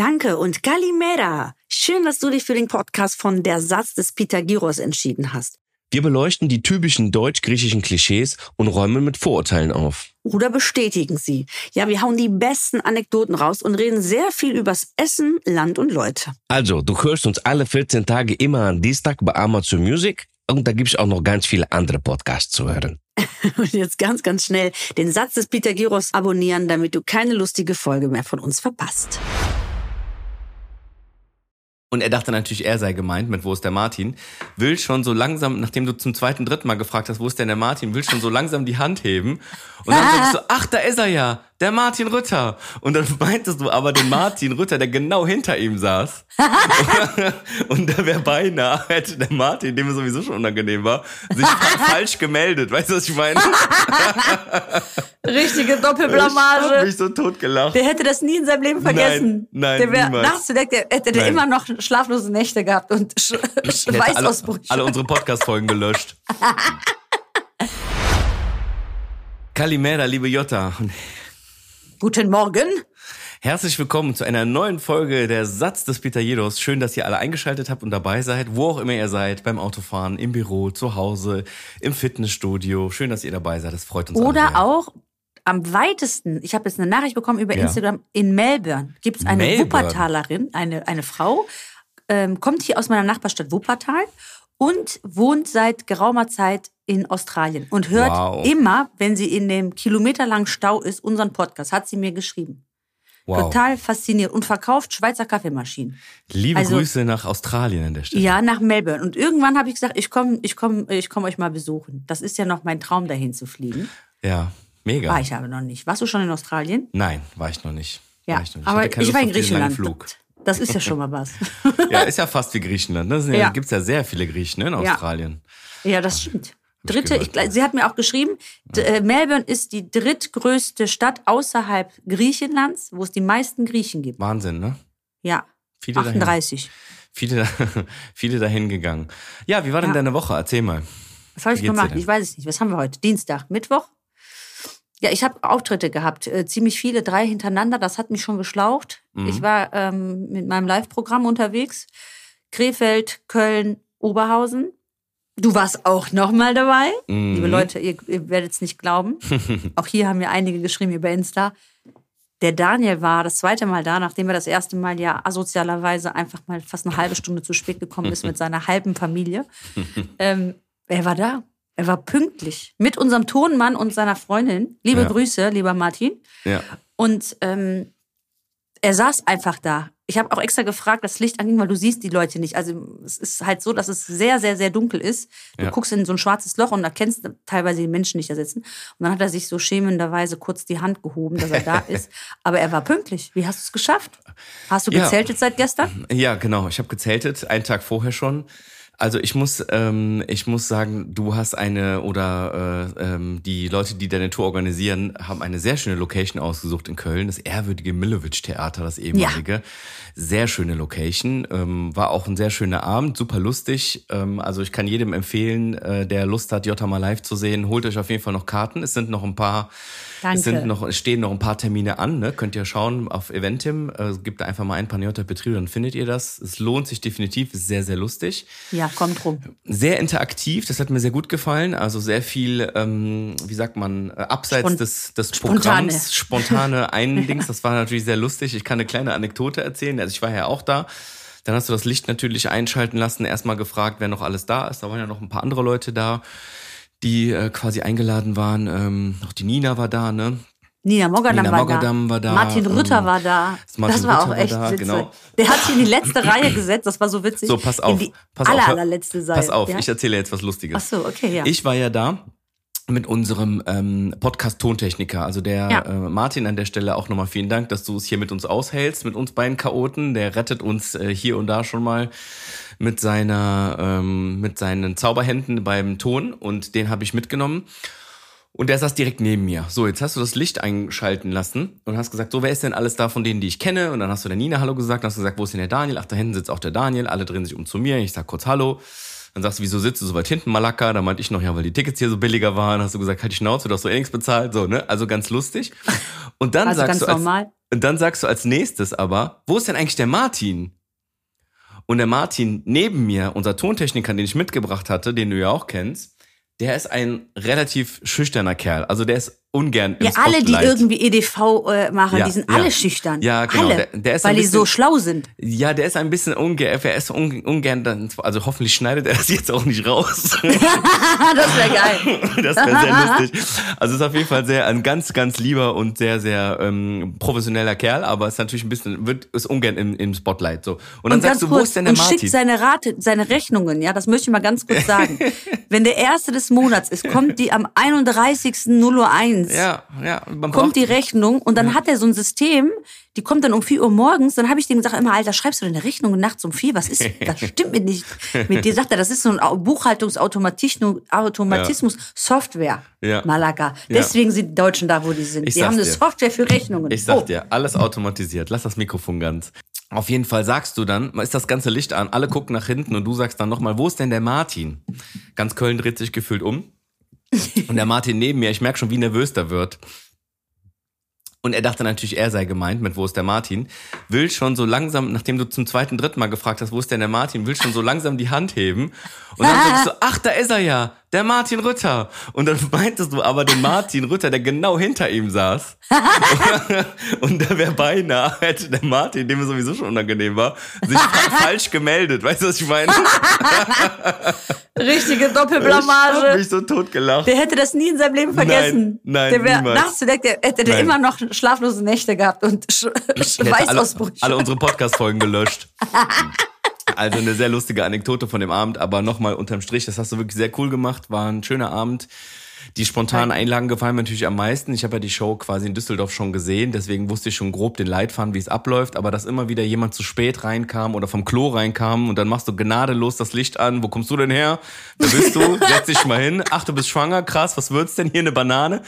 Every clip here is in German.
Danke und Kalimera. Schön, dass du dich für den Podcast von Der Satz des Pythagoras entschieden hast. Wir beleuchten die typischen deutsch-griechischen Klischees und räumen mit Vorurteilen auf. Oder bestätigen sie. Ja, wir hauen die besten Anekdoten raus und reden sehr viel übers Essen, Land und Leute. Also, du hörst uns alle 14 Tage immer am Dienstag bei Amazon Music und da gibt's auch noch ganz viele andere Podcasts zu hören. Und jetzt ganz, ganz schnell den Satz des Pythagoras abonnieren, damit du keine lustige Folge mehr von uns verpasst. Und er dachte natürlich, er sei gemeint mit Wo ist der Martin? Will schon so langsam, nachdem du zum zweiten, dritten Mal gefragt hast, wo ist denn der Martin, will schon so langsam die Hand heben. Und dann sagst du, ach, da ist er ja, der Martin Rütter. Und dann meintest du aber den Martin Rütter, der genau hinter ihm saß. und da wäre beinahe, hätte der Martin, dem es sowieso schon unangenehm war, sich falsch gemeldet. Weißt du, was ich meine? Richtige Ich Doppelblamage. hab mich so totgelacht. Der hätte das nie in seinem Leben vergessen. Nein, nein, der wäre nachts direkt, der hätte der immer noch schlaflose Nächte gehabt und Sch hätte alle, Schweißausbrüche. alle unsere Podcast-Folgen gelöscht. Kalimera, liebe. Und Guten Morgen. Herzlich willkommen zu einer neuen Folge der Satz des Pitajedos. Schön, dass ihr alle eingeschaltet habt und dabei seid, wo auch immer ihr seid, beim Autofahren, im Büro, zu Hause, im Fitnessstudio. Schön, dass ihr dabei seid. Das freut uns alle Oder auch am weitesten, ich habe jetzt eine Nachricht bekommen über Ja. Instagram, in Melbourne gibt es eine Melbourne. Wuppertalerin, eine, eine Frau, ähm, kommt hier aus meiner Nachbarstadt Wuppertal und wohnt seit geraumer Zeit in Australien und hört Wow. immer, wenn sie in dem kilometerlangen Stau ist, unseren Podcast, hat sie mir geschrieben. Wow. Total fasziniert und verkauft Schweizer Kaffeemaschinen. Liebe Also- Grüße nach Australien an der Stelle. Ja, nach Melbourne. Und irgendwann habe ich gesagt, ich komme ich komm, ich komm euch mal besuchen. Das ist ja noch mein Traum, dahin zu fliegen. Ja, mega. War ich aber noch nicht. Warst du schon in Australien? Nein, war ich noch nicht. Ja, war ich, noch nicht. aber keine ich war in Griechenland. Das ist ja schon mal was. Ja, ist ja fast wie Griechenland. Da Ja. gibt's ja sehr viele Griechen in Ja. Australien. ja, das stimmt. Dritte, ich, sie hat mir auch geschrieben, d- äh, Melbourne ist die drittgrößte Stadt außerhalb Griechenlands, wo es die meisten Griechen gibt. Wahnsinn, ne? Ja, Viele dahin. 38. Viele, viele dahin gegangen. Ja, wie war denn Ja. deine Woche? Erzähl mal. Was habe ich gemacht? Ich weiß es nicht. Was haben wir heute? Dienstag, Mittwoch? Ja, ich habe Auftritte gehabt, äh, ziemlich viele, drei hintereinander. Das hat mich schon geschlaucht. Mhm. Ich war ähm, mit meinem Live-Programm unterwegs. Krefeld, Köln, Oberhausen. Du warst auch noch mal dabei. Mhm. Liebe Leute, ihr, ihr werdet es nicht glauben. auch hier haben mir einige geschrieben über Insta. Der Daniel war das zweite Mal da, nachdem er das erste Mal ja asozialerweise einfach mal fast eine halbe Stunde zu spät gekommen ist mit seiner halben Familie. ähm, er war da. Er war pünktlich. Mit unserem Tonmann und seiner Freundin. Liebe Ja. Grüße, lieber Martin. Ja. Und ähm, er saß einfach da. Ich habe auch extra gefragt, das Licht anging, weil du siehst die Leute nicht. Also es ist halt so, dass es sehr, sehr, sehr dunkel ist. Du Ja. guckst in so ein schwarzes Loch und erkennst teilweise die Menschen nicht da sitzen. Und dann hat er sich so schämenderweise kurz die Hand gehoben, dass er da ist. Aber er war pünktlich. Wie hast du es geschafft? Hast du Ja. gezeltet seit gestern? Ja, genau. Ich habe gezeltet, einen Tag vorher schon. Also ich muss, ähm, ich muss sagen, du hast eine oder äh, ähm, die Leute, die deine Tour organisieren, haben eine sehr schöne Location ausgesucht in Köln, das ehrwürdige Millowitsch-Theater, das ehemalige. Sehr schöne Location, ähm, war auch ein sehr schöner Abend, super lustig. Ähm, also ich kann jedem empfehlen, äh, der Lust hat, Jota mal live zu sehen, holt euch auf jeden Fall noch Karten. Es sind noch ein paar Danke. es sind noch, stehen noch ein paar Termine an, ne? Könnt ihr schauen auf Eventim. Äh, gebt da einfach mal ein Paniota Betrieb, dann findet ihr das. Es lohnt sich definitiv, ist sehr, sehr lustig. Ja, kommt rum. Sehr interaktiv, das hat mir sehr gut gefallen. Also sehr viel, ähm, wie sagt man, äh, abseits Spon- des, des Spontane. Programms, spontane Eindings. Das war natürlich sehr lustig. Ich kann eine kleine Anekdote erzählen. Also ich war ja auch da. Dann hast du das Licht natürlich einschalten lassen, erstmal gefragt, wer noch alles da ist. Da waren ja noch ein paar andere Leute da, die äh, quasi eingeladen waren. Ähm, auch die Nina war da, ne? Nina Mogadam, Nina war, Mogadam da. war da, Martin Rütter ähm, war da. Martin das war Rütter auch war echt da, witzig. genau. Der hat sich in die letzte Reihe gesetzt. Das war so witzig. So, pass auf. In die pass aller, auf, allerletzte Seite. Pass auf, ja? ich erzähle jetzt was Lustiges. Ach so, okay, ja. Ich war ja da mit unserem ähm, Podcast-Tontechniker, also der Ja. äh, Martin an der Stelle auch nochmal vielen Dank, dass du es hier mit uns aushältst, mit uns beiden Chaoten. Der rettet uns äh, hier und da schon mal mit seiner, ähm, mit seinen Zauberhänden beim Ton und den habe ich mitgenommen. Und der saß direkt neben mir. So, jetzt hast du das Licht einschalten lassen und hast gesagt, so, wer ist denn alles da von denen, die ich kenne? Und dann hast du der Nina Hallo gesagt, dann hast du gesagt, wo ist denn der Daniel? Ach, da hinten sitzt auch der Daniel. Alle drehen sich um zu mir. Ich sag kurz Hallo. Dann sagst du, wieso sitzt du so weit hinten, Malaka? Da meinte ich noch, ja, weil die Tickets hier so billiger waren. Hast du gesagt, halt die Schnauze, du hast so eh nichts bezahlt. So, ne? Also ganz lustig. Und dann Also sagst ganz du als, normal. und dann sagst du als nächstes aber, wo ist denn eigentlich der Martin? Und der Martin neben mir, unser Tontechniker, den ich mitgebracht hatte, den du ja auch kennst, der ist ein relativ schüchterner Kerl. Also der ist ungern im Ja, alle, die Spotlight. irgendwie EDV äh, machen, Ja, die sind ja. alle schüchtern. Ja, genau. Alle, Der- der weil ein die so bisschen- schlau sind. Ja, der ist ein bisschen ungern, er ist un, ungern, dann- also hoffentlich schneidet er das jetzt auch nicht raus. das wäre geil. das wäre sehr lustig. Also ist auf jeden Fall sehr ein ganz, ganz lieber und sehr, sehr ähm, professioneller Kerl, aber ist natürlich ein bisschen, wird, ist ungern im, im Spotlight so. Und dann Und sagst du, wo ist denn der und Martin? schickt seine Rate, seine Rechnungen, ja, das möchte ich mal ganz kurz sagen. Wenn der erste des Monats ist, kommt die am 31.01. ja, ja, man kommt die Rechnung und dann hat er so ein System, die kommt dann um 4 Uhr morgens, dann habe ich dem gesagt, immer, Alter, schreibst du deine Rechnung nachts um 4? Was ist, das stimmt mir nicht. Mit dir sagt er, das ist so ein Au- Buchhaltungsautomatismus, Automatismus, Software, Ja. Malaga. Deswegen sind die Deutschen da, wo die sind. Ich die haben eine dir. Software für Rechnungen. Ich sag Oh. dir, alles automatisiert. Lass das Mikrofon ganz. Auf jeden Fall sagst du dann, ist das ganze Licht an, alle gucken nach hinten und du sagst dann nochmal, wo ist denn der Martin? Ganz Köln dreht sich gefühlt um. Und der Martin neben mir, ich merke schon, wie nervös der wird. Und er dachte natürlich, er sei gemeint mit, wo ist der Martin? Will schon so langsam, nachdem du zum zweiten, dritten Mal gefragt hast, wo ist denn der Martin, will schon so langsam die Hand heben. Und dann sagst du, ach, da ist er ja, der Martin Rütter. Und dann meintest du aber den Martin Rütter, der genau hinter ihm saß. Und da wäre beinahe, hätte der Martin, dem es sowieso schon unangenehm war, sich fa- falsch gemeldet. Weißt du, was ich meine? Richtige Ich hab Doppelblamage. mich so tot gelacht. Der hätte das nie in seinem Leben vergessen. nein, der wär, niemals. nachts direkt, der, hätte der Nein. immer noch schlaflose Nächte gehabt und Sch hätte alle, alle unsere Podcast-Folgen gelöscht. Also eine sehr lustige Anekdote von dem Abend, aber nochmal unterm Strich, das hast du wirklich sehr cool gemacht, war ein schöner Abend. Die spontanen Einlagen gefallen mir natürlich am meisten. Ich habe ja die Show quasi in Düsseldorf schon gesehen, deswegen wusste ich schon grob den Leitfaden, wie es abläuft, aber dass immer wieder jemand zu spät reinkam oder vom Klo reinkam und dann machst du gnadenlos das Licht an. Wo kommst du denn her? Wer bist du? Setz dich mal hin. Ach, du bist schwanger, krass, was wird's denn hier? Eine Banane?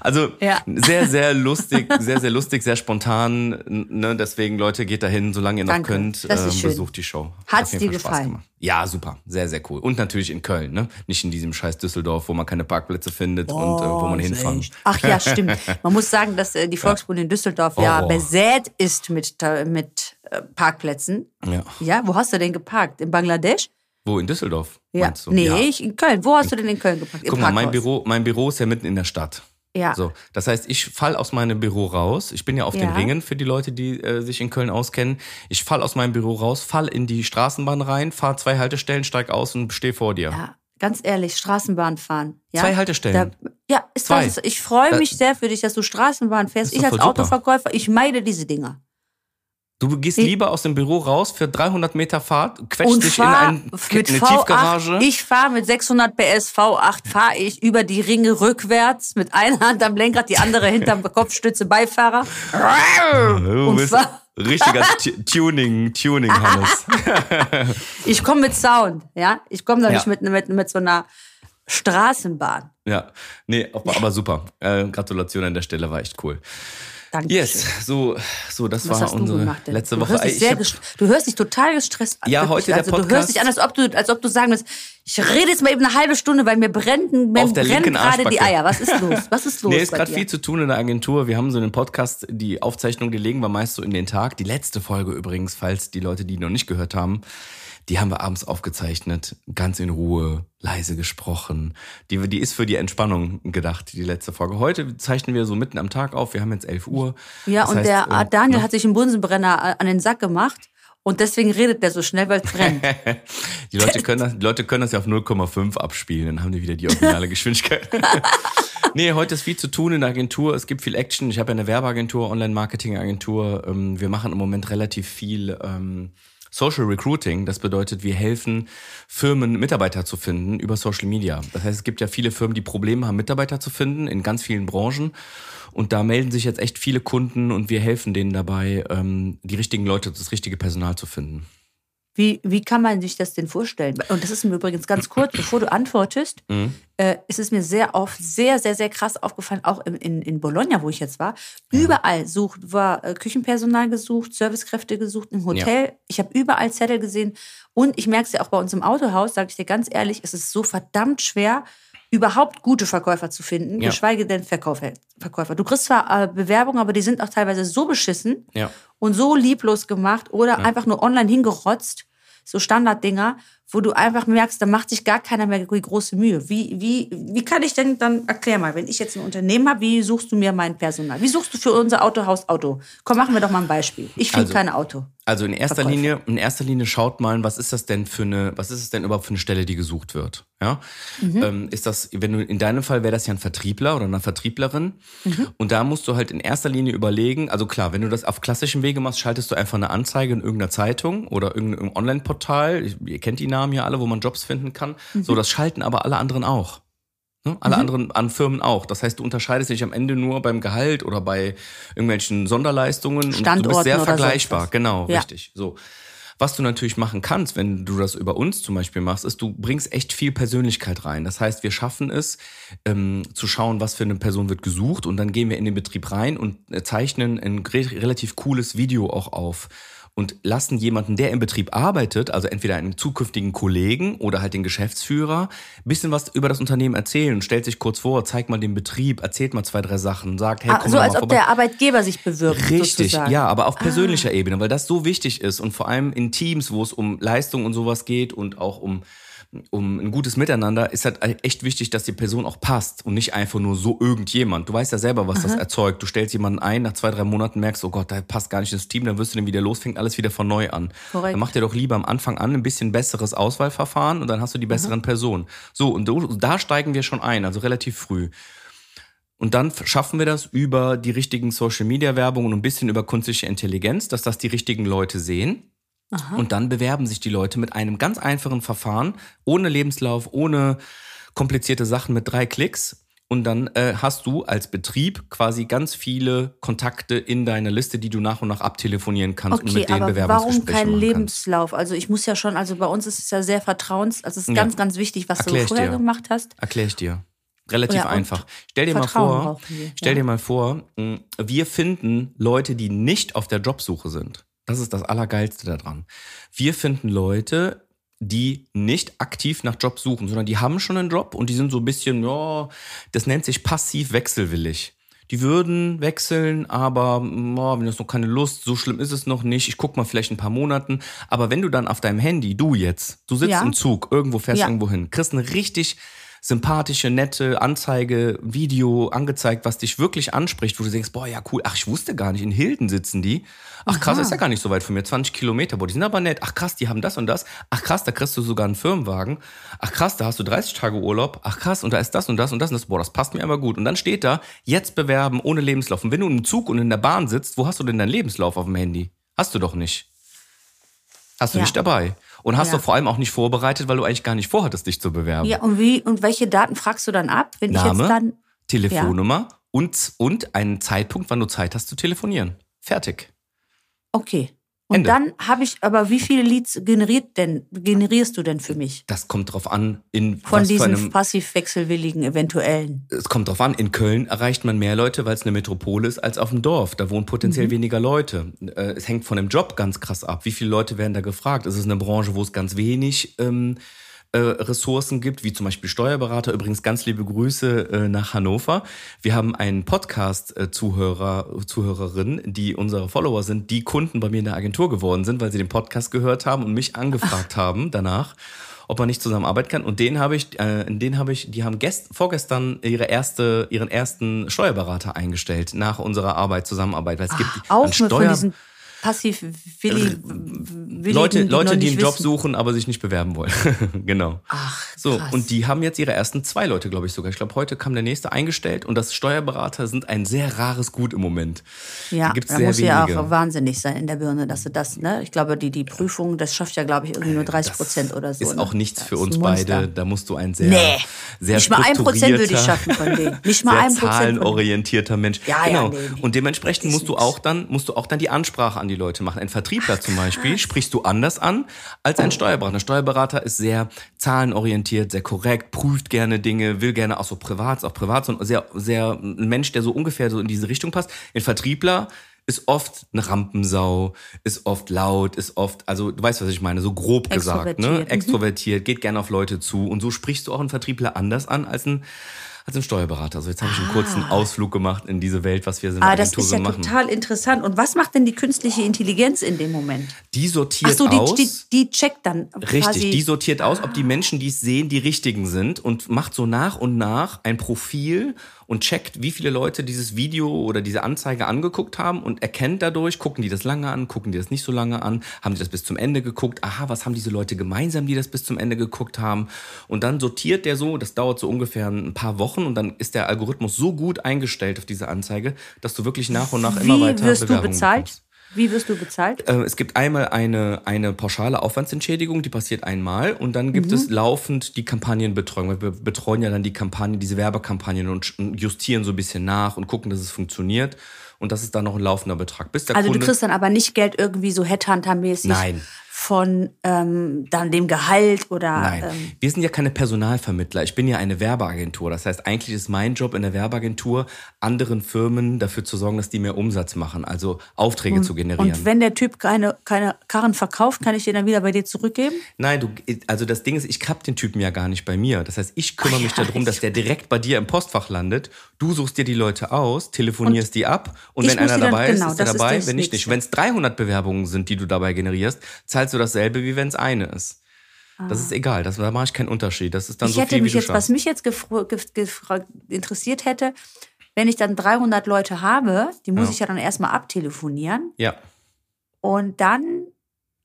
Also Ja. sehr, sehr lustig, sehr, sehr lustig, sehr spontan. Ne? Deswegen, Leute, geht dahin, solange ihr noch Danke. könnt. Ähm, besucht die Show. Hat's jeden dir gefallen? Ja, super. Sehr, sehr cool. Und natürlich in Köln, ne? Nicht in diesem scheiß Düsseldorf, wo man keine Parkplätze findet und äh, wo man hinfahren. Ach ja, stimmt. Man muss sagen, dass äh, die Volksbühne in Düsseldorf ja Oh. besät ist mit, mit äh, Parkplätzen. Ja. Ja, wo hast du denn geparkt? In Bangladesch? Wo, in Düsseldorf? Ja. Meinst du? Nee, ja. ich in Köln. Wo hast du denn in Köln geparkt? Guck mal, mein. Büro, mein Büro ist ja mitten in der Stadt. Ja. So, das heißt, ich fall aus meinem Büro raus. Ich bin ja auf den Ja. Ringen für die Leute, die äh, sich in Köln auskennen. Ich fall aus meinem Büro raus, fall in die Straßenbahn rein, fahr zwei Haltestellen, steig aus und stehe vor dir. Ja, ganz ehrlich, Straßenbahn fahren. Ja? Zwei Haltestellen. Da, ja, ist Zwei. was. Ich freue mich sehr für dich, dass du Straßenbahn fährst. Ich als voll super. Autoverkäufer, ich meide diese Dinger. Du gehst Ich- lieber aus dem Büro raus für 300 Meter Fahrt, quetscht dich in ein, eine V8, Tiefgarage. ich fahre mit 600 PS V8, fahre ich über die Ringe rückwärts mit einer Hand am Lenkrad, die andere hinterm Kopfstütze Beifahrer. du bist richtiger Tu- Tuning, Tuning, Hannes. Ich komme mit Sound, ja. Ich komme da Ja. nicht mit, mit, mit so einer Straßenbahn. ja, nee, aber, aber super. Äh, Gratulation an der Stelle, war echt cool. Danke. Yes, so, so, das Was war du unsere gemacht letzte du Woche. Hörst dich hab- du hörst dich total gestresst an. Ja, heute der also, Du Podcast- hörst dich an, als ob du, als ob du sagen willst, ich rede jetzt mal eben eine halbe Stunde, weil mir brennen, mir der brennen gerade die. Eier. Was ist los? Was ist los? Nee, ist gerade viel zu tun in der Agentur. Wir haben so einen Podcast, die Aufzeichnung, die legen wir meist so in den Tag. Die letzte Folge übrigens, falls die Leute die noch nicht gehört haben, die haben wir abends aufgezeichnet, ganz in Ruhe, leise gesprochen. Die, die ist für die Entspannung gedacht, die letzte Folge. Heute zeichnen wir so mitten am Tag auf. Wir haben jetzt 11 Uhr. Ja, Das und heißt, der ähm, Daniel ne? hat sich einen Bunsenbrenner an den Sack gemacht und deswegen redet der so schnell, weil es brennt. Die Leute können das, die Leute können das ja auf 0,5 abspielen, dann haben die wieder die originale Geschwindigkeit. nee, heute ist viel zu tun in der Agentur. Es gibt viel Action. Ich habe ja eine Werbeagentur, Online-Marketing-Agentur. Ähm, Wir machen im Moment relativ viel ähm, Social Recruiting. Das bedeutet, wir helfen Firmen, Mitarbeiter zu finden über Social Media. Das heißt, es gibt ja viele Firmen, die Probleme haben, Mitarbeiter zu finden in ganz vielen Branchen. Und da melden sich jetzt echt viele Kunden und wir helfen denen dabei, ähm, die richtigen Leute, das richtige Personal zu finden. Wie, wie kann man sich das denn vorstellen? Und das ist mir übrigens ganz kurz, bevor du antwortest, Mhm. äh, ist es mir sehr oft sehr, sehr, sehr krass aufgefallen, auch in, in, in Bologna, wo ich jetzt war. Überall sucht, war äh, Küchenpersonal gesucht, Servicekräfte gesucht, im Hotel. Ich habe überall Zettel gesehen. Und ich merke es ja auch bei uns im Autohaus, sage ich dir ganz ehrlich, es ist so verdammt schwer, überhaupt gute Verkäufer zu finden, Ja. geschweige denn Verkäufer. Verkäufer. Du kriegst zwar äh, Bewerbungen, aber die sind auch teilweise so beschissen Ja. und so lieblos gemacht oder einfach nur online hingerotzt, so Standarddinger, wo du einfach merkst, da macht sich gar keiner mehr die große Mühe. Wie, wie, wie kann ich denn dann, erklär mal, wenn ich jetzt ein Unternehmen habe, wie suchst du mir mein Personal? Wie suchst du für unser Autohaus Auto? Komm, machen wir doch mal ein Beispiel. Ich finde Also- kein Auto. Also in erster Verkäufer. Linie, in erster Linie schaut mal, was ist das denn für eine, was ist es denn überhaupt für eine Stelle, die gesucht wird? Ja, Mhm. ähm, ist das, wenn du in deinem Fall wäre das ja ein Vertriebler oder eine Vertrieblerin, Mhm. und da musst du halt in erster Linie überlegen. Also klar, wenn du das auf klassischem Wege machst, schaltest du einfach eine Anzeige in irgendeiner Zeitung oder irgendeinem Online-Portal. Ihr kennt die Namen ja alle, wo man Jobs finden kann. Mhm. So, das schalten aber alle anderen auch. Ne? Alle anderen an Firmen auch. Das heißt, du unterscheidest dich am Ende nur beim Gehalt oder bei irgendwelchen Sonderleistungen. und du bist Standorten sehr vergleichbar. Genau, Ja. richtig. So. Was du natürlich machen kannst, wenn du das über uns zum Beispiel machst, ist, du bringst echt viel Persönlichkeit rein. Das heißt, wir schaffen es, ähm, zu schauen, was für eine Person wird gesucht und dann gehen wir in den Betrieb rein und äh, zeichnen ein re relativ cooles Video auch auf und lassen jemanden, der im Betrieb arbeitet, also entweder einen zukünftigen Kollegen oder halt den Geschäftsführer, bisschen was über das Unternehmen erzählen, stellt sich kurz vor, zeigt mal den Betrieb, erzählt mal zwei, drei Sachen, sagt, hey, Ah, komm so doch als mal ob vorbei. der Arbeitgeber sich bewirbt. Richtig, sozusagen. ja, aber auf Ah. persönlicher Ebene, weil das so wichtig ist und vor allem in Teams, wo es um Leistung und sowas geht und auch um um ein gutes Miteinander ist halt echt wichtig, dass die Person auch passt und nicht einfach nur so irgendjemand. Du weißt ja selber, was das erzeugt. Du stellst jemanden ein, nach zwei, drei Monaten merkst, oh Gott, der passt gar nicht ins Team, dann wirst du den wieder los, fängt alles wieder von neu an. Korrekt. Dann mach dir doch lieber am Anfang an ein bisschen besseres Auswahlverfahren und dann hast du die besseren Personen. So, und da steigen wir schon ein, also relativ früh. Und dann schaffen wir das über die richtigen Social Media Werbung und ein bisschen über künstliche Intelligenz, dass das die richtigen Leute sehen. Und dann bewerben sich die Leute mit einem ganz einfachen Verfahren, ohne Lebenslauf, ohne komplizierte Sachen mit drei Klicks. Und dann äh, hast du als Betrieb quasi ganz viele Kontakte in deiner Liste, die du nach und nach abtelefonieren kannst und Okay, mit denen aber warum kein machen kannst. Lebenslauf? Also ich muss ja schon, also bei uns ist es ja sehr vertrauens, also es ist Ja. ganz, ganz wichtig, was Erklär du vorher dir. gemacht hast. Erkläre ich dir. Relativ Ja, und einfach. Stell dir mal Vertrauen vor, brauchen wir, stell ja. dir mal vor, wir finden Leute, die nicht auf der Jobsuche sind. Das ist das Allergeilste daran. Wir finden Leute, die nicht aktiv nach Job suchen, sondern die haben schon einen Job und die sind so ein bisschen, ja, das nennt sich passiv wechselwillig. Die würden wechseln, aber oh, wenn das noch keine Lust, so schlimm ist es noch nicht. Ich guck mal vielleicht ein paar Monaten. Aber wenn du dann auf deinem Handy, du jetzt, du sitzt Ja. im Zug, irgendwo fährst Ja. irgendwo hin, kriegst eine richtig sympathische, nette Anzeige, Video angezeigt, was dich wirklich anspricht, wo du denkst, boah, ja cool, ach, ich wusste gar nicht, in Hilden sitzen die. Ach krass, Aha. ist ja gar nicht so weit von mir, 20 Kilometer, boah, die sind aber nett. Ach krass, die haben das und das. Ach krass, da kriegst du sogar einen Firmenwagen. Ach krass, da hast du 30 Tage Urlaub. Ach krass, und da ist das und das und das und das. Boah, das passt mir aber gut. Und dann steht da, jetzt bewerben ohne Lebenslauf. Und wenn du im Zug und in der Bahn sitzt, wo hast du denn deinen Lebenslauf auf dem Handy? Hast du doch nicht. Hast du Ja. nicht dabei. Und hast Ja. doch vor allem auch nicht vorbereitet, weil du eigentlich gar nicht vorhattest, dich zu bewerben. Ja, und wie und welche Daten fragst du dann ab, wenn ich Name, jetzt dann Telefonnummer und, und einen Zeitpunkt, wann du Zeit hast zu telefonieren. Fertig. Okay. Und Ende. dann habe ich, aber wie viele Leads generiert denn, generierst du denn für mich? Das kommt drauf an, in Von diesen einem. passiv-wechselwilligen eventuellen. Es kommt drauf an, in Köln erreicht man mehr Leute, weil es eine Metropole ist, als auf dem Dorf. Da wohnen potenziell weniger Leute. Äh, Es hängt von dem Job ganz krass ab. Wie viele Leute werden da gefragt? Es ist eine Branche, wo es ganz wenig ähm, äh, Ressourcen gibt, wie zum Beispiel Steuerberater. Übrigens ganz liebe Grüße äh, nach Hannover. Wir haben einen Podcast-Zuhörer, Zuhörerin, die unsere Follower sind, die Kunden bei mir in der Agentur geworden sind, weil sie den Podcast gehört haben und mich angefragt haben danach ob man nicht zusammenarbeiten kann. Und den habe ich, äh, den habe ich, die haben gest, vorgestern ihre erste, ihren ersten Steuerberater eingestellt nach unserer Arbeit, Zusammenarbeit. Weil es gibt Auch nur von Steuer, diesen passiv-willigen Leute, Leute, die nicht einen Job wissen. suchen, aber sich nicht bewerben wollen. genau. Ach, So, Krass. und die haben jetzt ihre ersten zwei Leute, glaube ich sogar. Ich glaube, heute kam der nächste eingestellt und das Steuerberater sind ein sehr rares Gut im Moment. Ja, die da muss ja auch wahnsinnig sein in der Birne, dass du das, ne? Ich glaube, die, die Prüfung, das schafft ja, glaube ich, irgendwie nur 30 Prozent oder so. Ist ne? auch nichts Das für uns beide. Da musst du ein sehr, Nee, sehr nicht mal ein Prozent würde ich schaffen von denen. Nicht mal ein Prozent zahlenorientierter Mensch. Ja, ja, genau. nee, nee. Und dementsprechend musst du auch dann musst du auch dann die Ansprache an die Leute machen. Ein Vertriebler zum Beispiel sprichst du anders an als ein Steuerberater. Ein Steuerberater ist sehr zahlenorientiert, sehr korrekt, prüft gerne Dinge, will gerne auch so privat, auch privat, so ein sehr sehr ein Mensch, der so ungefähr so in diese Richtung passt. Ein Vertriebler ist oft eine Rampensau, ist oft laut, ist oft, also du weißt, was ich meine, so grob gesagt, ne? Extrovertiert, mhm. Extrovertiert, geht gerne auf Leute zu und so sprichst du auch einen Vertriebler anders an als ein als ein Steuerberater. Also jetzt habe ich einen kurzen Ausflug gemacht in diese Welt, was wir in der Ah, das ist ja machen. total interessant. Und was macht denn die künstliche Intelligenz in dem Moment? Die sortiert Ach so, die, aus. die, die checkt dann Richtig, die sortiert aus, ob die Menschen, die es sehen, die richtigen sind und macht so nach und nach ein Profil und checkt, wie viele Leute dieses Video oder diese Anzeige angeguckt haben und erkennt dadurch, gucken die das lange an, gucken die das nicht so lange an, haben die das bis zum Ende geguckt, aha, was haben diese Leute gemeinsam, die das bis zum Ende geguckt haben und dann sortiert der so, das dauert so ungefähr ein paar Wochen und dann ist der Algorithmus so gut eingestellt auf diese Anzeige, dass du wirklich nach und nach immer Wie weiter wirst du bezahlt? bekommst. Wie wirst du bezahlt? Äh, Es gibt einmal eine, eine pauschale Aufwandsentschädigung, die passiert einmal und dann gibt Mhm. es laufend die Kampagnenbetreuung. weil Wir betreuen ja dann die Kampagnen, diese Werbekampagnen und justieren so ein bisschen nach und gucken, dass es funktioniert. Und das ist dann noch ein laufender Betrag. Bis der Also du Kunde, kriegst dann aber nicht Geld irgendwie so Headhunter-mäßig Nein. Von ähm, dann dem Gehalt oder Nein, ähm, wir sind ja keine Personalvermittler. Ich bin ja eine Werbeagentur. Das heißt, eigentlich ist mein Job in der Werbeagentur, anderen Firmen dafür zu sorgen, dass die mehr Umsatz machen, also Aufträge zu generieren. und wenn der Typ keine, keine Karren verkauft, kann ich den dann wieder bei dir zurückgeben? Nein, du, also das Ding ist, ich hab den Typen ja gar nicht bei mir. Das heißt, ich kümmere mich ja, darum, dass der direkt bei dir im Postfach landet. Du suchst dir die Leute aus, telefonierst die ab und wenn einer dann- dabei genau, ist, ist er das ist dabei. das wenn nicht, nicht. Wenn es 300 Bewerbungen sind, die du dabei generierst, zahlst du dasselbe, wie wenn es eine ist. Das ist egal, das, da mache ich keinen Unterschied. Das ist dann Ah. ich so hätte viel, mich jetzt, was mich jetzt interessiert hätte, wenn ich dann 300 Leute habe, die muss Ja. ich ja dann erstmal abtelefonieren Ja, und dann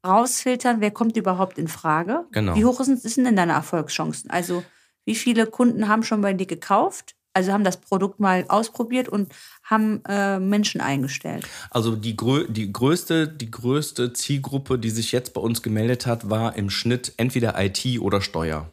rausfiltern, wer kommt überhaupt in Frage. Genau. Wie hoch sind, sind denn deine Erfolgschancen? Also wie viele Kunden haben schon bei dir gekauft? Also haben das Produkt mal ausprobiert und haben äh, Menschen eingestellt. Also die, grö die, größte, die größte Zielgruppe, die sich jetzt bei uns gemeldet hat, war im Schnitt entweder IT oder Steuer.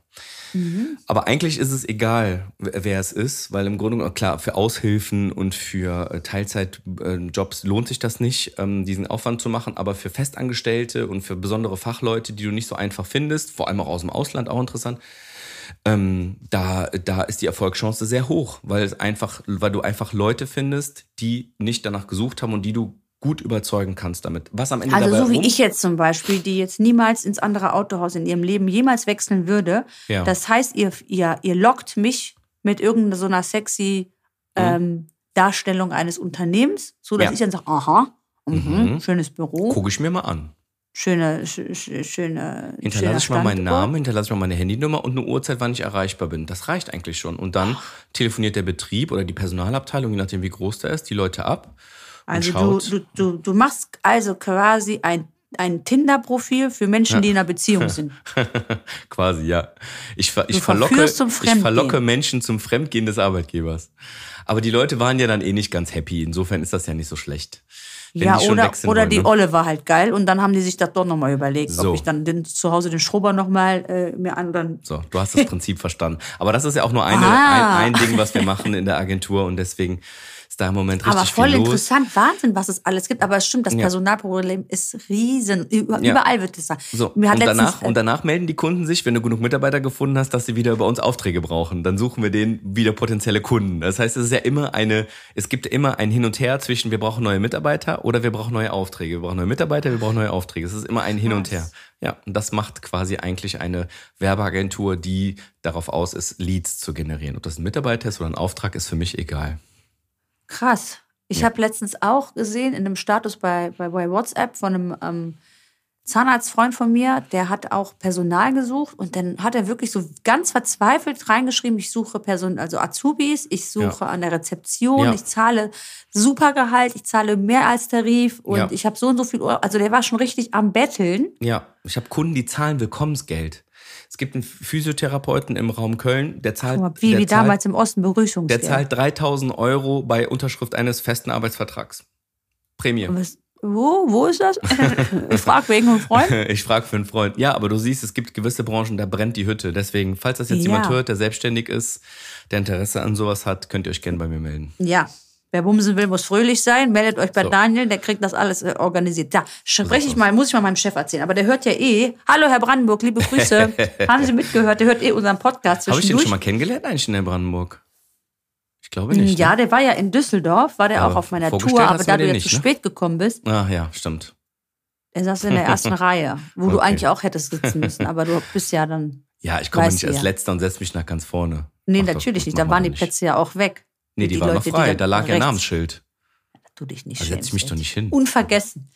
Aber eigentlich ist es egal, wer es ist, weil im Grunde, klar, für Aushilfen und für äh, Teilzeitjobs lohnt sich das nicht, ähm, diesen Aufwand zu machen. Aber für Festangestellte und für besondere Fachleute, die du nicht so einfach findest, vor allem auch aus dem Ausland, auch interessant, ähm, da, da ist die Erfolgschance sehr hoch, weil es einfach, weil du einfach Leute findest, die nicht danach gesucht haben und die du gut überzeugen kannst damit. Was am Ende Also dabei so wie ich jetzt zum Beispiel, die jetzt niemals ins andere Autohaus in ihrem Leben jemals wechseln würde. Ja. Das heißt, ihr, ihr, ihr lockt mich mit irgendeiner so einer sexy ähm, Darstellung eines Unternehmens, so dass Ja. ich dann sage, aha, mhm, schönes Büro, Gucke ich mir mal an. Schöne, sch, sch, schöne, Hinterlasse ich mal meinen. Namen, hinterlasse ich mal meine Handynummer und eine Uhrzeit, wann ich erreichbar bin. Das reicht eigentlich schon. Und dann telefoniert der Betrieb oder die Personalabteilung, je nachdem wie groß der ist, die Leute ab. Also du, du, du, du machst also quasi ein, ein Tinder-Profil für Menschen, die in einer Beziehung sind. Quasi, ja. Ich, ich, verlocke, ich verlocke Menschen zum Fremdgehen des Arbeitgebers. Aber die Leute waren ja dann eh nicht ganz happy. Insofern ist das ja nicht so schlecht. Wenn ja, die oder, oder wollen, die ne? Olle war halt geil und dann haben die sich das doch nochmal überlegt, So. ob ich dann den, zu Hause den Schrubber nochmal äh, mir an dann. So, du hast das Prinzip verstanden. Aber das ist ja auch nur eine, Ah. ein, ein Ding, was wir machen in der Agentur und deswegen ist da im Moment richtig Aber voll interessant, Wahnsinn, was es alles gibt. Aber es stimmt, das Ja. Personalproblem ist riesen. Über, Ja. Überall wird es sein. So, und, letztens, danach, äh, und danach melden die Kunden sich, wenn du genug Mitarbeiter gefunden hast, dass sie wieder bei uns Aufträge brauchen. Dann suchen wir denen wieder potenzielle Kunden. Das heißt, es ist ja immer eine, es gibt immer ein Hin und Her zwischen wir brauchen neue Mitarbeiter oder wir brauchen neue Aufträge. Wir brauchen neue Mitarbeiter, wir brauchen neue Aufträge. Es ist immer ein Hin und Her. Ja, und das macht quasi eigentlich eine Werbeagentur, die darauf aus ist, Leads zu generieren. Ob das ein Mitarbeiter ist oder ein Auftrag, ist für mich egal. Krass. Ich Ja. habe letztens auch gesehen in einem Status bei, bei, bei WhatsApp von einem ähm, Zahnarztfreund von mir, der hat auch Personal gesucht und dann hat er wirklich so ganz verzweifelt reingeschrieben, ich suche Person, also Azubis, ich suche an der Rezeption, Ja. ich zahle super Gehalt, ich zahle mehr als Tarif und Ja. ich habe so und so viel Euro. Also der war schon richtig am Betteln. Ja, ich habe Kunden, die zahlen Willkommensgeld. Es gibt einen Physiotherapeuten im Raum Köln, der zahlt. Mal, wie, der wie zahlt, damals im Osten Begrüßungsgeld. Der zahlt 3000 Euro bei Unterschrift eines festen Arbeitsvertrags. Prämie. Was, wo, wo ist das? ich frage wegen einem Freund. Ich frage für einen Freund. Ja, aber du siehst, es gibt gewisse Branchen, da brennt die Hütte. Deswegen, falls das jetzt Ja. jemand hört, der selbstständig ist, der Interesse an sowas hat, könnt ihr euch gerne bei mir melden. Ja. Wer bumsen will, muss fröhlich sein. Meldet euch bei So. Daniel, der kriegt das alles äh, organisiert. Da spreche ich mal, muss ich mal meinem Chef erzählen. Aber der hört ja eh. Hallo, Herr Brandenburg, liebe Grüße. Haben Sie mitgehört? Der hört eh unseren Podcast Habe ich den schon mal kennengelernt eigentlich in der Brandenburg? Ich glaube nicht. ja, ne? der war ja in Düsseldorf, war der Aber auch auf meiner Tour, aber du da du jetzt nicht, zu ne? spät gekommen bist, Ach ja, stimmt. er saß in der ersten Reihe, wo du Okay. eigentlich auch hättest sitzen müssen, aber du bist ja dann. Ja, ich komme nicht du als ja. Letzter und setze mich nach ganz vorne. Nee, Ach, das- natürlich das nicht. Da waren die. Plätze ja auch weg. Nee, die, waren Leute, noch frei. Da lag rechts- Namensschild. Du dich nicht Da setze ich mich schämst, doch nicht hin. Unvergessen.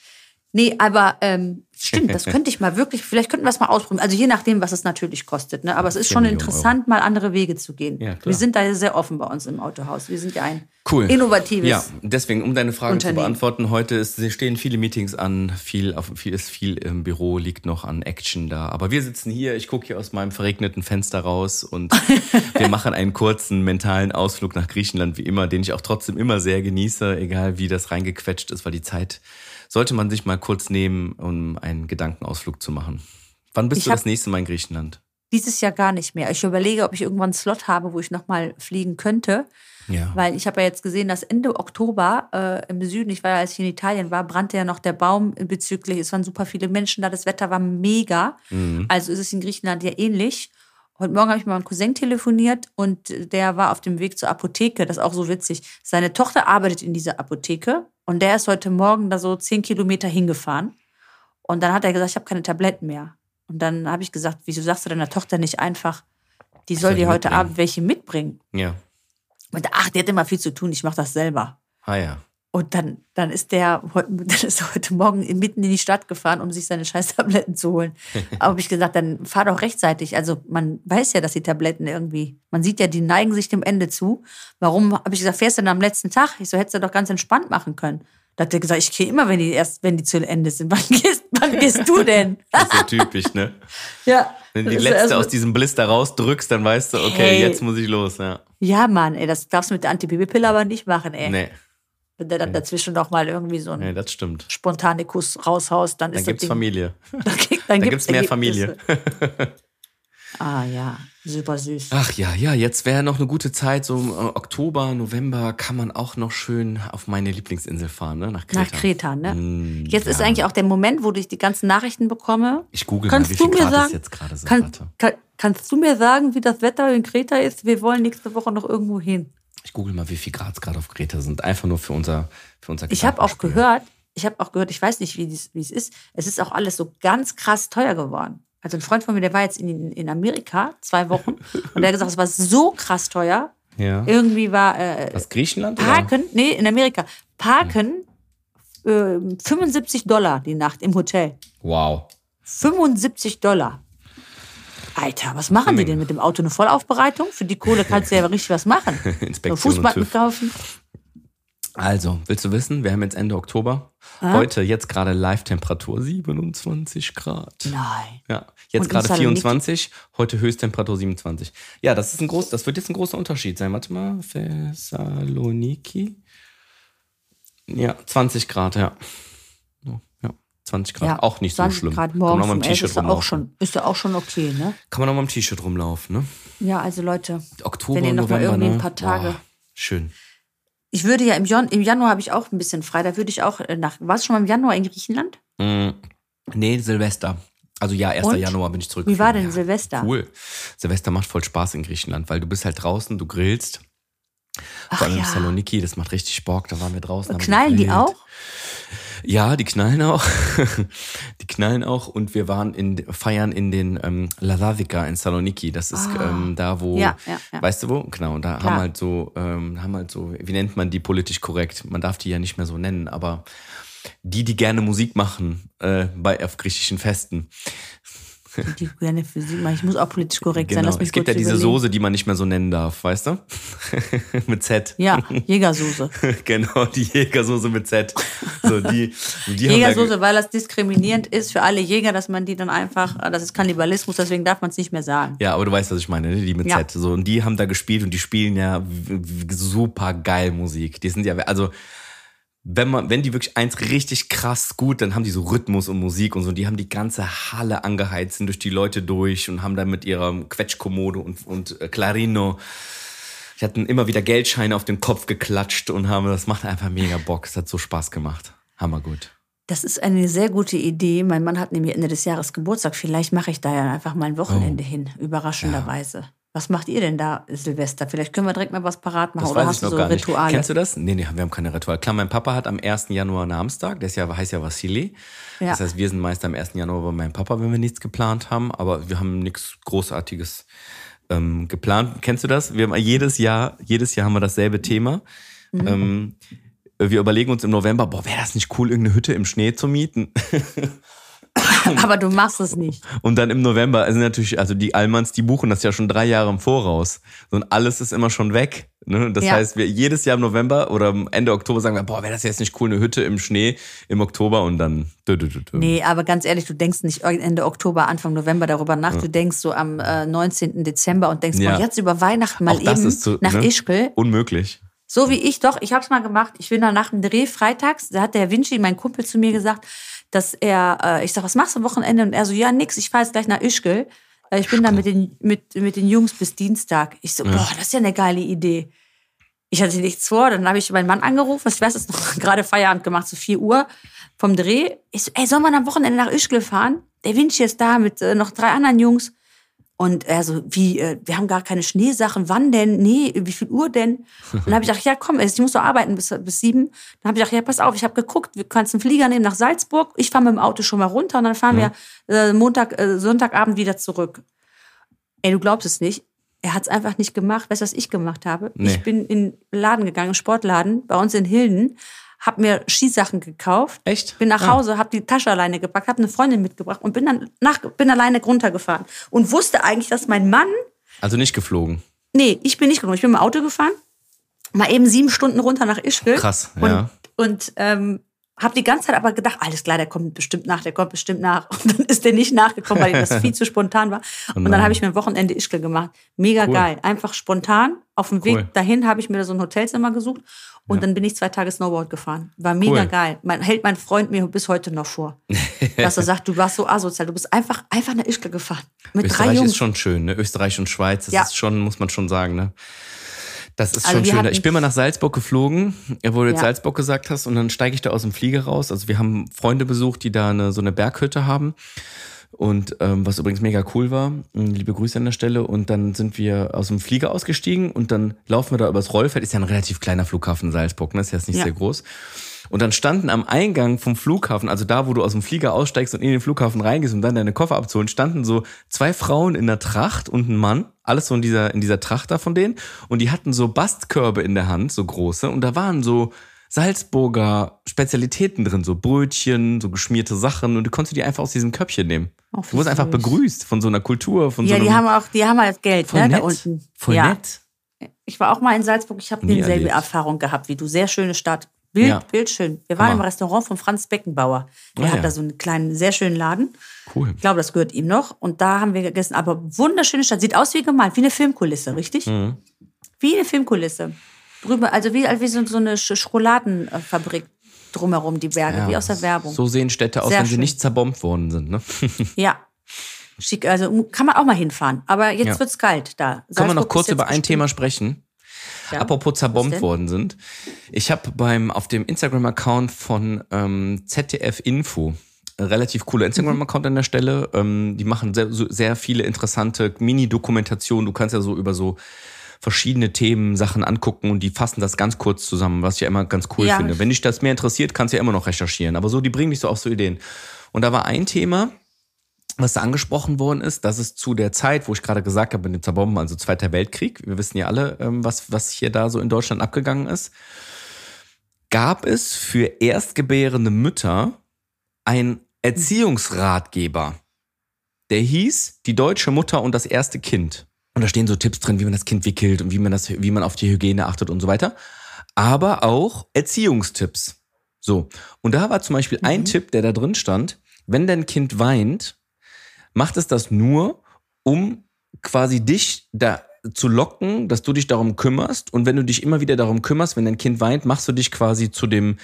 Nee, aber ähm, stimmt, das könnte ich mal wirklich, vielleicht könnten wir es mal ausprobieren. Also je nachdem, was es natürlich kostet. Ne? Aber es ist 10 schon interessant, mal andere Wege zu gehen. Ja, wir sind da sehr offen bei uns im Autohaus. Wir sind ja ein Cool. innovatives. Ja, deswegen, um deine Fragen zu beantworten, heute ist, stehen viele Meetings an, viel, auf, viel ist viel im Büro, liegt noch an Action da. Aber wir sitzen hier, ich gucke hier aus meinem verregneten Fenster raus und wir machen einen kurzen mentalen Ausflug nach Griechenland, wie immer, den ich auch trotzdem immer sehr genieße, egal wie das reingequetscht ist, weil die Zeit sollte man sich mal kurz nehmen, um einen Gedankenausflug zu machen. Wann bist Ich du das nächste Mal in Griechenland? Dieses Jahr gar nicht mehr. Ich überlege, ob ich irgendwann einen Slot habe, wo ich nochmal fliegen könnte. Ja. Weil ich habe ja jetzt gesehen, dass Ende Oktober äh, im Süden, ich war ja, als ich in Italien war, brannte ja noch der Baum bezüglich, es waren super viele Menschen da, das Wetter war mega. Mhm. Also ist es in Griechenland ja ähnlich. Heute Morgen habe ich mit meinem Cousin telefoniert und der war auf dem Weg zur Apotheke. Das ist auch so witzig. Seine Tochter arbeitet in dieser Apotheke und der ist heute Morgen da so zehn Kilometer hingefahren. Und dann hat er gesagt, ich habe keine Tabletten mehr. Und dann habe ich gesagt, wieso sagst du deiner Tochter nicht einfach, die soll soll dir heute mitbringen? Abend welche mitbringen? Ja. Und ach, die hat immer viel zu tun, ich mache das selber. Ah ja. Und dann, dann ist der heute, dann ist heute Morgen mitten in die Stadt gefahren, um sich seine Scheißtabletten zu holen. Aber hab ich gesagt, dann fahr doch rechtzeitig. Also man weiß ja, dass die Tabletten irgendwie, man sieht ja, die neigen sich dem Ende zu. Warum habe ich gesagt, fährst du denn am letzten Tag? Ich so, hättest du doch ganz entspannt machen können. Da hat er gesagt, ich gehe immer, wenn die erst, wenn die zu Ende sind. Wann gehst, wann gehst du denn? Das ist so typisch, ne? ja. Wenn du die letzte aus diesem Blister rausdrückst, dann weißt du, okay, Hey. jetzt muss ich los, ja. Ja, Mann, ey, das darfst du mit der Antibabypille aber nicht machen, ey. Nee, Wenn der dann dazwischen noch mal irgendwie so einen nee, das stimmt. spontane Kuss raushaust, dann, Dann ist gibt's Ding, Familie. Dann, gibt- Dann dann gibt's mehr Ergebnisse. Familie. Ah ja, super süß. Ach ja, ja, jetzt wäre noch eine gute Zeit, so im äh, Oktober, November kann man auch noch schön auf meine Lieblingsinsel fahren, ne? Nach Kreta. Nach Kreta, ne? Mm, Jetzt ist ja. eigentlich auch der Moment, wo ich die ganzen Nachrichten bekomme. Ich google Kannst mal, wie du viel mir Grad es sagen- jetzt gerade sind. Kann, kann, kannst du mir sagen, wie das Wetter in Kreta ist? Wir wollen nächste Woche noch irgendwo hin. Ich google mal, wie viel Grad es gerade auf Kreta sind. Einfach nur für unser, für unser Ich habe auch gehört, ich habe auch gehört, ich weiß nicht, wie es ist. Es ist auch alles so ganz krass teuer geworden. Also ein Freund von mir, der war jetzt in, in Amerika zwei Wochen und der hat gesagt, es war so krass teuer. Ja. Irgendwie war äh, Was, Griechenland? Oder? Parken, nee, in Amerika, Parken äh, 75 Dollar die Nacht im Hotel. Wow. 75 Dollar. Alter, was machen die denn mit dem Auto? Eine Vollaufbereitung? Für die Kohle kannst du ja richtig was machen. Inspektion Fußmatten kaufen. Also, willst du wissen, wir haben jetzt Ende Oktober. Heute, jetzt gerade Live-Temperatur 27 Grad. Nein. Ja, jetzt gerade Saloniki? 24, heute Höchsttemperatur 27. Ja, das ist ein groß, das wird jetzt ein großer Unterschied sein. Warte mal, Thessaloniki. Ja, 20 Grad, ja. So, Ja, 20 Grad, Ja, auch nicht so 20 schlimm. Grad Kann man morgens noch mal um im 11 T-Shirt ist ja auch schon, ist ja auch schon okay, ne? Kann man noch mal im T-Shirt rumlaufen, ne? Ja, also Leute, Oktober, Wenn ihr noch mal November, irgendwie ein ne? paar Tage- Boah, schön. ich würde ja im, Jan im Januar habe ich auch ein bisschen frei. Da würde ich auch äh, nach. Warst du schon mal im Januar in Griechenland? Mm, nee, Silvester. Also ja, 1. Und? Januar bin ich zurück. Wie war denn ja, Silvester? Cool. Silvester macht voll Spaß in Griechenland, weil du bist halt draußen, du grillst. Ach Vor allem ja. Saloniki, das macht richtig Bock. Da waren wir draußen. Knallen die auch? Ja, die knallen auch. die knallen auch. Und wir waren in feiern in den ähm, Lavavica in Saloniki. Das ist Ah. ähm, da, wo, Ja, ja, ja. weißt du wo? Genau. Und da Klar. haben halt so, ähm, haben halt so, wie nennt man die politisch korrekt? Man darf die ja nicht mehr so nennen, aber die, die gerne Musik machen äh, bei auf griechischen Festen. Die, die gerne Physik machen. Ich muss auch politisch korrekt sein. Genau. Lass mich Es gibt ja diese überlegen. Soße, die man nicht mehr so nennen darf, weißt du? mit Z. Ja, Jägersoße. genau, die Jägersoße mit Z. So, die, die Jägersoße, weil das diskriminierend ist für alle Jäger, dass man die dann einfach, äh, das ist Kannibalismus, deswegen darf man es nicht mehr sagen. Ja, aber du weißt, was ich meine, ne? die mit Ja. Z. So, und die haben da gespielt und die spielen ja super geil Musik. Die sind ja, also, wenn man, wenn die wirklich eins richtig krass gut, dann haben die so Rhythmus und Musik und so. Die haben die ganze Halle angeheizt, sind durch die Leute durch und haben dann mit ihrer Quetschkommode und, und äh, Clarino. Die hatten immer wieder Geldscheine auf den Kopf geklatscht und haben, das macht einfach mega Bock. Es hat so Spaß gemacht. Hammergut. Das ist eine sehr gute Idee. Mein Mann hat nämlich Ende des Jahres Geburtstag. Vielleicht mache ich da ja einfach mal ein Wochenende Oh. hin, überraschenderweise. Was macht ihr denn da, Silvester? Vielleicht können wir direkt mal was parat machen Das oder hast du so gar nicht. Rituale? Kennst du das? Nee, nee, wir haben keine Rituale. Klar, mein Papa hat am 1. Januar Namenstag, der ist ja, heißt ja Vassili. Ja. Das heißt, wir sind meist am 1. Januar bei meinem Papa, wenn wir nichts geplant haben, aber wir haben nichts Großartiges ähm, geplant. Kennst du das? Wir haben jedes Jahr, jedes Jahr haben wir dasselbe Thema. Mhm. Ähm, wir überlegen uns im November, boah, wäre das nicht cool, irgendeine Hütte im Schnee zu mieten? Aber du machst es nicht. Und dann im November sind natürlich, also die Allmanns, die buchen das ja schon drei Jahre im Voraus. Und alles ist immer schon weg. Ne? Das Ja. heißt, wir jedes Jahr im November oder Ende Oktober sagen wir, boah, wäre das jetzt nicht cool, eine Hütte im Schnee im Oktober und dann. Dü, dü, dü. Nee, aber ganz ehrlich, du denkst nicht Ende Oktober, Anfang November darüber nach. Du denkst so am äh, 19. Dezember und denkst, Ja. boah, jetzt über Weihnachten mal eben so, nach ne? Ischgl. Unmöglich. So wie ich doch, ich habe es mal gemacht. Ich bin dann nach dem Dreh freitags, da hat der Vinci, mein Kumpel, zu mir gesagt, dass er, äh, ich sag, was machst du am Wochenende? Und er so, ja, nix, ich fahr jetzt gleich nach Ischgl. Äh, Ich bin da mit den, mit, mit den Jungs bis Dienstag. Ich so, boah, das ist ja eine geile Idee. Ich hatte nichts vor, dann habe ich meinen Mann angerufen, ich weiß es noch, gerade Feierabend gemacht, so 4 Uhr vom Dreh. Ich so, ey, soll man am Wochenende nach Ischgl fahren? Der Vinci ist da mit äh, noch drei anderen Jungs. Und er so, wie, äh, wir haben gar keine Schneesachen, wann denn? Nee, wie viel Uhr denn? Und dann habe ich gedacht, ja komm, ich muss doch arbeiten bis, bis sieben. Dann habe ich gedacht, ja pass auf, ich habe geguckt, wir kannst einen Flieger nehmen nach Salzburg. Ich fahre mit dem Auto schon mal runter und dann fahren wir äh, Montag, äh, Sonntagabend wieder zurück. Ey, du glaubst es nicht. Er hat es einfach nicht gemacht. Weißt du, was ich gemacht habe? Nee. Ich bin in den Laden gegangen, Sportladen, bei uns in Hilden, habe mir Skisachen gekauft. Echt? Bin nach Ah. Hause, habe die Tasche alleine gepackt, habe eine Freundin mitgebracht und bin dann nach, bin alleine runtergefahren. Und wusste eigentlich, dass mein Mann, Also nicht geflogen. nee, ich bin nicht gekommen, ich bin mit dem Auto gefahren, mal eben sieben Stunden runter nach Ischgl. Krass, und, ja. Und ähm, habe die ganze Zeit aber gedacht, alles klar, der kommt bestimmt nach, der kommt bestimmt nach. Und dann ist der nicht nachgekommen, weil das viel zu spontan war. Und dann habe ich mir ein Wochenende Ischgl gemacht. Mega Cool. geil. Einfach spontan. Auf dem Cool. Weg dahin habe ich mir so ein Hotelzimmer gesucht. Und dann bin ich zwei Tage Snowboard gefahren. War mega Cool. geil. Man hält mein Freund mir bis heute noch vor. dass er sagt, du warst so asozial. Du bist einfach, einfach nach Ischgl gefahren. Mit drei Österreich Jungs. ist schon schön, ne? Österreich und Schweiz, das Ja. ist schon, muss man schon sagen, ne? Das ist Also schon schön. Ich bin mal nach Salzburg geflogen, wo du jetzt Ja. Salzburg gesagt hast, und dann steige ich da aus dem Flieger raus. Also wir haben Freunde besucht, die da eine, so eine Berghütte haben. Und ähm, was übrigens mega cool war, liebe Grüße an der Stelle. Und dann sind wir aus dem Flieger ausgestiegen und dann laufen wir da übers Rollfeld. Ist ja ein relativ kleiner Flughafen Salzburg, ne? Ist ja jetzt nicht Ja. sehr groß. Und dann standen am Eingang vom Flughafen, also da, wo du aus dem Flieger aussteigst und in den Flughafen reingehst, um dann deine Koffer abzuholen, standen so zwei Frauen in der Tracht und ein Mann, alles so in dieser, in dieser Tracht da von denen. Und die hatten so Bastkörbe in der Hand, so große. Und da waren so Salzburger Spezialitäten drin, so Brötchen, so geschmierte Sachen. Und du konntest die einfach aus diesem Köpfchen nehmen. Wie du wurdest einfach begrüßt von so einer Kultur, von so Ja, einem... die haben auch, die haben halt Geld, voll ne, nett. da unten. Voll ja. nett. Ich war auch mal in Salzburg, ich habe dieselbe erlebt. Erfahrung gehabt wie du. Sehr schöne Stadt. Bild, Ja. bildschön. Wir waren Hammer. im Restaurant von Franz Beckenbauer. Der Ah, hat ja. da so einen kleinen, sehr schönen Laden. Cool. Ich glaube, das gehört ihm noch. Und da haben wir gegessen. Aber wunderschöne Stadt. Sieht aus wie gemalt, wie eine Filmkulisse, richtig? Mhm. Wie eine Filmkulisse. Drüber, also wie, wie so, so eine Sch- Schokoladenfabrik drumherum, die Berge, wie aus der Werbung. So sehen Städte aus, Sehr wenn sie schön. nicht zerbombt worden sind. Ne? Ja. Schick, also kann man auch mal hinfahren. Aber jetzt Ja. wird's kalt da. Können wir Salzburg noch kurz über ein bestimmt- Thema sprechen? Ja. Apropos zerbombt worden sind. Ich habe beim auf dem Instagram-Account von ähm, ZDF Info ein relativ cooler Instagram-Account an der Stelle. Ähm, die machen sehr, sehr viele interessante Mini-Dokumentationen. Du kannst ja so über so verschiedene Themen Sachen angucken und die fassen das ganz kurz zusammen, was ich ja immer ganz cool Ja. finde. Wenn dich das mehr interessiert, kannst du ja immer noch recherchieren. Aber so, die bringen dich so auf so Ideen. Und da war ein Thema, was da angesprochen worden ist, dass es zu der Zeit, wo ich gerade gesagt habe, mit dem Zerbomben, also Zweiter Weltkrieg, wir wissen ja alle, ähm, was, was hier da so in Deutschland abgegangen ist, gab es für erstgebärende Mütter einen Erziehungsratgeber. der hieß Die deutsche Mutter und das erste Kind. Und da stehen so Tipps drin, wie man das Kind wickelt und wie man das, wie man auf die Hygiene achtet und so weiter. Aber auch Erziehungstipps. So. Und da war zum Beispiel ein Tipp, der da drin stand. Wenn dein Kind weint, macht es das nur, um quasi dich da zu locken, dass du dich darum kümmerst. Und wenn du dich immer wieder darum kümmerst, wenn dein Kind weint, machst du dich quasi zu dem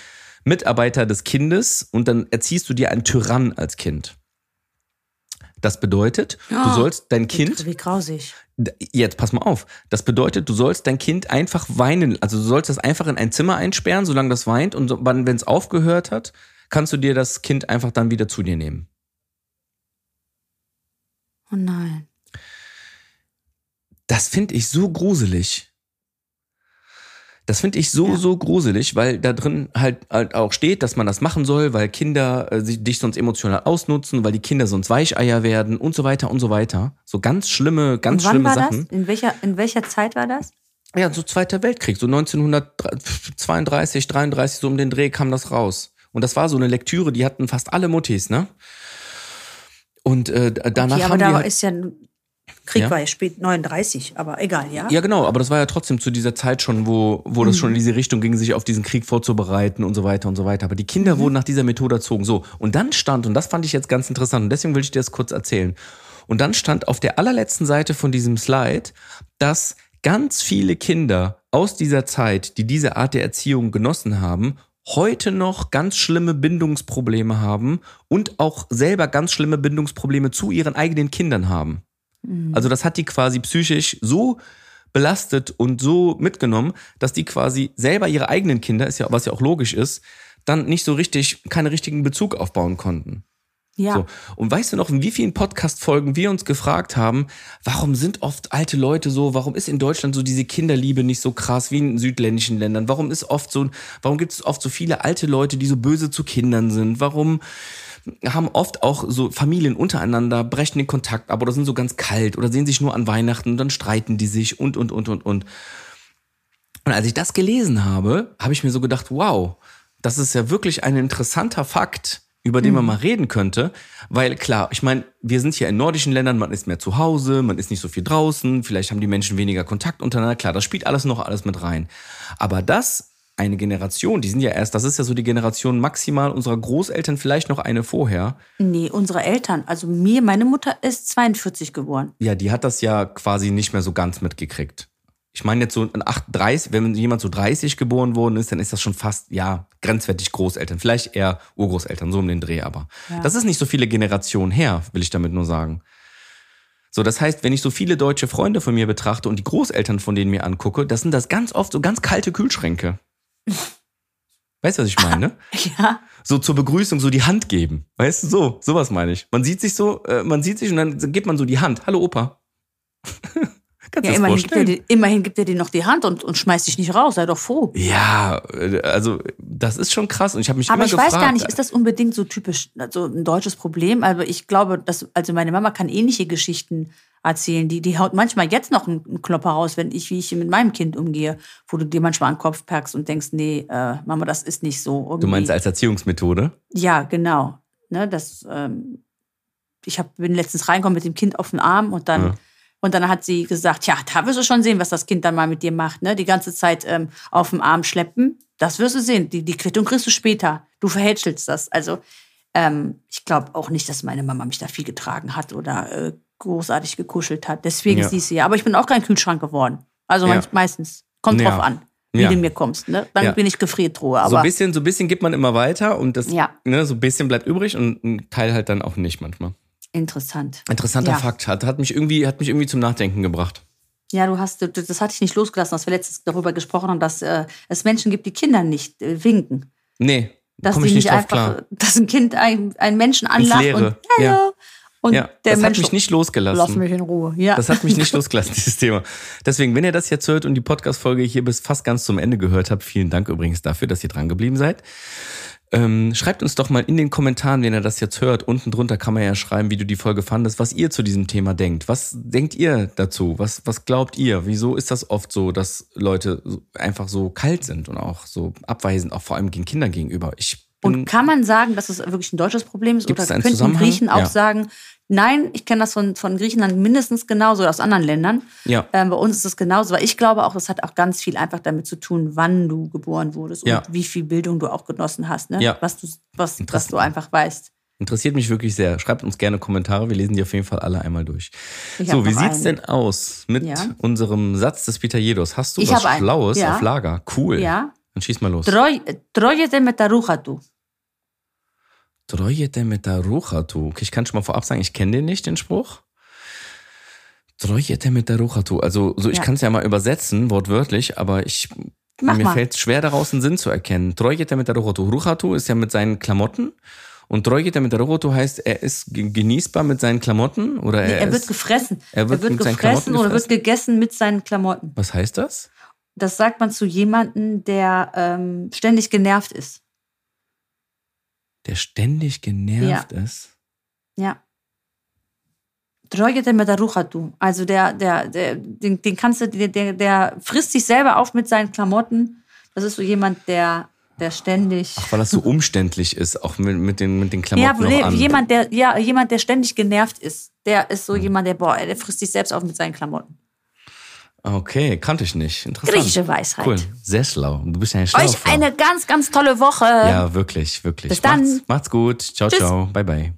Mitarbeiter des Kindes und dann erziehst du dir einen Tyrann als Kind. Das bedeutet, du Oh, sollst dein Kind Wie grausig. Jetzt pass mal auf. Das bedeutet, du sollst dein Kind einfach weinen. Also du sollst das einfach in ein Zimmer einsperren, solange das weint. Und wenn es aufgehört hat, kannst du dir das Kind einfach dann wieder zu dir nehmen. Oh nein. Das finde ich so gruselig. Das finde ich so, Ja. so gruselig, weil da drin halt, halt auch steht, dass man das machen soll, weil Kinder äh, sich- dich sonst emotional ausnutzen, weil die Kinder sonst Weicheier werden und so weiter und so weiter. So ganz schlimme, ganz Und wann schlimme war Sachen. das? In welcher, in welcher Zeit war das? Ja, so Zweiter Weltkrieg, so 1932, 33, so um den Dreh kam das raus. Und das war so eine Lektüre, die hatten fast alle Muttis, ne? Und äh, danach okay, aber haben da halt, ist ja Krieg Ja? war ja spät 39, aber egal, ja. Ja, genau, aber das war ja trotzdem zu dieser Zeit schon, wo, wo das schon in diese Richtung ging, sich auf diesen Krieg vorzubereiten und so weiter und so weiter. Aber die Kinder wurden nach dieser Methode erzogen. So, und dann stand, und das fand ich jetzt ganz interessant, und deswegen will ich dir das kurz erzählen. Und dann stand auf der allerletzten Seite von diesem Slide, dass ganz viele Kinder aus dieser Zeit, die diese Art der Erziehung genossen haben, heute noch ganz schlimme Bindungsprobleme haben und auch selber ganz schlimme Bindungsprobleme zu ihren eigenen Kindern haben. Also das hat die quasi psychisch so belastet und so mitgenommen, dass die quasi selber ihre eigenen Kinder, ist ja, was ja auch logisch ist, dann nicht so richtig, keinen richtigen Bezug aufbauen konnten. Ja. So. Und weißt du noch, in wie vielen Podcast-Folgen wir uns gefragt haben, warum sind oft alte Leute so, warum ist in Deutschland so diese Kinderliebe nicht so krass wie in südländischen Ländern? Warum ist oft so, warum gibt es oft so viele alte Leute, die so böse zu Kindern sind? Warum haben oft auch so Familien untereinander, brechen den Kontakt ab oder sind so ganz kalt oder sehen sich nur an Weihnachten und dann streiten die sich und, und, und, und, und. Und als ich das gelesen habe, habe ich mir so gedacht, wow, das ist ja wirklich ein interessanter Fakt, über den man mal reden könnte. Weil klar, ich meine, wir sind hier in nordischen Ländern, man ist mehr zu Hause, man ist nicht so viel draußen, vielleicht haben die Menschen weniger Kontakt untereinander. Klar, das spielt alles noch alles mit rein. Aber das, eine Generation, die sind ja erst, das ist ja so die Generation maximal unserer Großeltern, vielleicht noch eine vorher. Nee, unsere Eltern. Also mir, meine Mutter ist 42 geworden. Ja, die hat das ja quasi nicht mehr so ganz mitgekriegt. Ich meine jetzt so in 38, wenn jemand so 30 geboren worden ist, dann ist das schon fast, ja, grenzwertig Großeltern. Vielleicht eher Urgroßeltern, so um den Dreh aber. Ja. Das ist nicht so viele Generationen her, will ich damit nur sagen. So, das heißt, wenn ich so viele deutsche Freunde von mir betrachte und die Großeltern von denen mir angucke, das sind das ganz oft so ganz kalte Kühlschränke. Weißt du, was ich meine? Ja. so zur Begrüßung so die Hand geben. Weißt du, so, sowas meine ich. Man sieht sich so, äh, man sieht sich und dann gibt man so die Hand. Hallo Opa. Kannst Ja, immerhin gibt, er dir, immerhin gibt er dir noch die Hand und, und schmeißt dich nicht raus. Sei doch froh. Ja, äh, also das ist schon krass und ich habe mich Aber ich gefragt. weiß gar nicht, ist das unbedingt so typisch, also ein deutsches Problem? Aber ich glaube, dass, also meine Mama kann ähnliche Geschichten erzählen. Die, die haut manchmal jetzt noch einen, einen Klopper raus, wenn ich, wie ich mit meinem Kind umgehe, wo du dir manchmal an den Kopf packst und denkst, nee, äh, Mama, das ist nicht so. Irgendwie. du meinst als Erziehungsmethode? Ja, genau. Ne, das, ähm, ich hab, bin letztens reingekommen mit dem Kind auf den Arm und dann, Ja. Und dann hat sie gesagt, ja, da wirst du schon sehen, was das Kind dann mal mit dir macht. Ne? Die ganze Zeit ähm, auf dem Arm schleppen, das wirst du sehen. Die, die Quittung kriegst du später. Du verhätschelst das. Also ähm, ich glaube auch nicht, dass meine Mama mich da viel getragen hat oder äh, großartig gekuschelt hat. Deswegen Ja. siehst du ja. Aber ich bin auch kein Kühlschrank geworden. Also Ja. meistens. Kommt Ja. drauf an, wie Ja. du mir kommst. Ne? Dann Ja. bin ich Gefriertruhe. so ein Aber bisschen, so ein bisschen gibt man immer weiter und das, Ja. ne, so ein bisschen bleibt übrig und ein Teil halt dann auch nicht manchmal. Interessant. Interessanter Ja. Fakt hat, hat mich irgendwie, hat mich irgendwie zum Nachdenken gebracht. Ja, du hast, das hatte ich nicht losgelassen, dass wir letztens darüber gesprochen haben, dass äh, es Menschen gibt, die Kinder nicht äh, winken. Nee, Dass komme die ich nicht nicht drauf einfach, klar. dass ein Kind einen, einen Menschen anlacht und ja. Und Ja, der das Mensch hat mich nicht losgelassen. lass mich in Ruhe. Ja. Das hat mich nicht losgelassen, dieses Thema. Deswegen, wenn ihr das jetzt hört und die Podcast-Folge hier bis fast ganz zum Ende gehört habt, vielen Dank übrigens dafür, dass ihr dran geblieben seid. Ähm, schreibt uns doch mal in den Kommentaren, wenn ihr das jetzt hört. Unten drunter kann man ja schreiben, wie du die Folge fandest, was ihr zu diesem Thema denkt. Was denkt ihr dazu? Was, was glaubt ihr? Wieso ist das oft so, dass Leute einfach so kalt sind und auch so abweisend, auch vor allem gegen Kinder gegenüber? Ich und kann man sagen, dass es wirklich ein deutsches Problem ist? Gibt Oder könnten? Griechen auch Ja. sagen, Nein, ich kenne das von, von Griechenland mindestens genauso, oder aus anderen Ländern. Ja. Ähm, bei uns ist es genauso, weil ich glaube auch, das hat auch ganz viel einfach damit zu tun, wann du geboren wurdest ja. und wie viel Bildung du auch genossen hast, ne? ja. was, du, was, was du einfach weißt. Interessiert mich wirklich sehr. Schreibt uns gerne Kommentare. Wir lesen die auf jeden Fall alle einmal durch. Ich so, wie sieht es denn aus mit ja. unserem Satz des Pitajedos? Hast du ich was Schlaues ja. auf Lager? Cool. Ja. Dann schieß mal los. Troje te metaruchatu. Treue Demeter-Rochatu. Okay, ich kann schon mal vorab sagen, ich kenne den nicht, den Spruch. Treue Demeter-Rochatu. Also, so, ich ja. kann es ja mal übersetzen, wortwörtlich, aber ich, Mach mir fällt es schwer, daraus einen Sinn zu erkennen. Treue Demeter-Rochatu. Rochatu ist ja mit seinen Klamotten. Und Troje mit der Roboto heißt, er ist genießbar mit seinen Klamotten oder er, nee, er wird ist, gefressen. Er wird, er wird gefressen oder wird gegessen mit seinen Klamotten. Was heißt das? Das sagt man zu jemandem, der ähm, ständig genervt ist der ständig genervt ja. ist. Ja. Droyete mit der Ruchatu. Also der, der, der, den, den kannst du, der, der frisst sich selber auf mit seinen Klamotten. Das ist so jemand, der, der ständig. Ach, weil das so umständlich ist, auch mit, mit, den, mit den Klamotten. Ja, nee, an. jemand, der, ja, jemand, der ständig genervt ist. Der ist so hm. jemand, der, boah, der frisst sich selbst auf mit seinen Klamotten. Okay, kannte ich nicht. Interessant. Griechische Weisheit. Cool, sehr schlau. Du bist ja ein schlauer Euch eine ganz, ganz tolle Woche. Ja, wirklich, wirklich. Bis dann. Macht's, macht's gut. Ciao, Tschüss. ciao. Bye, bye.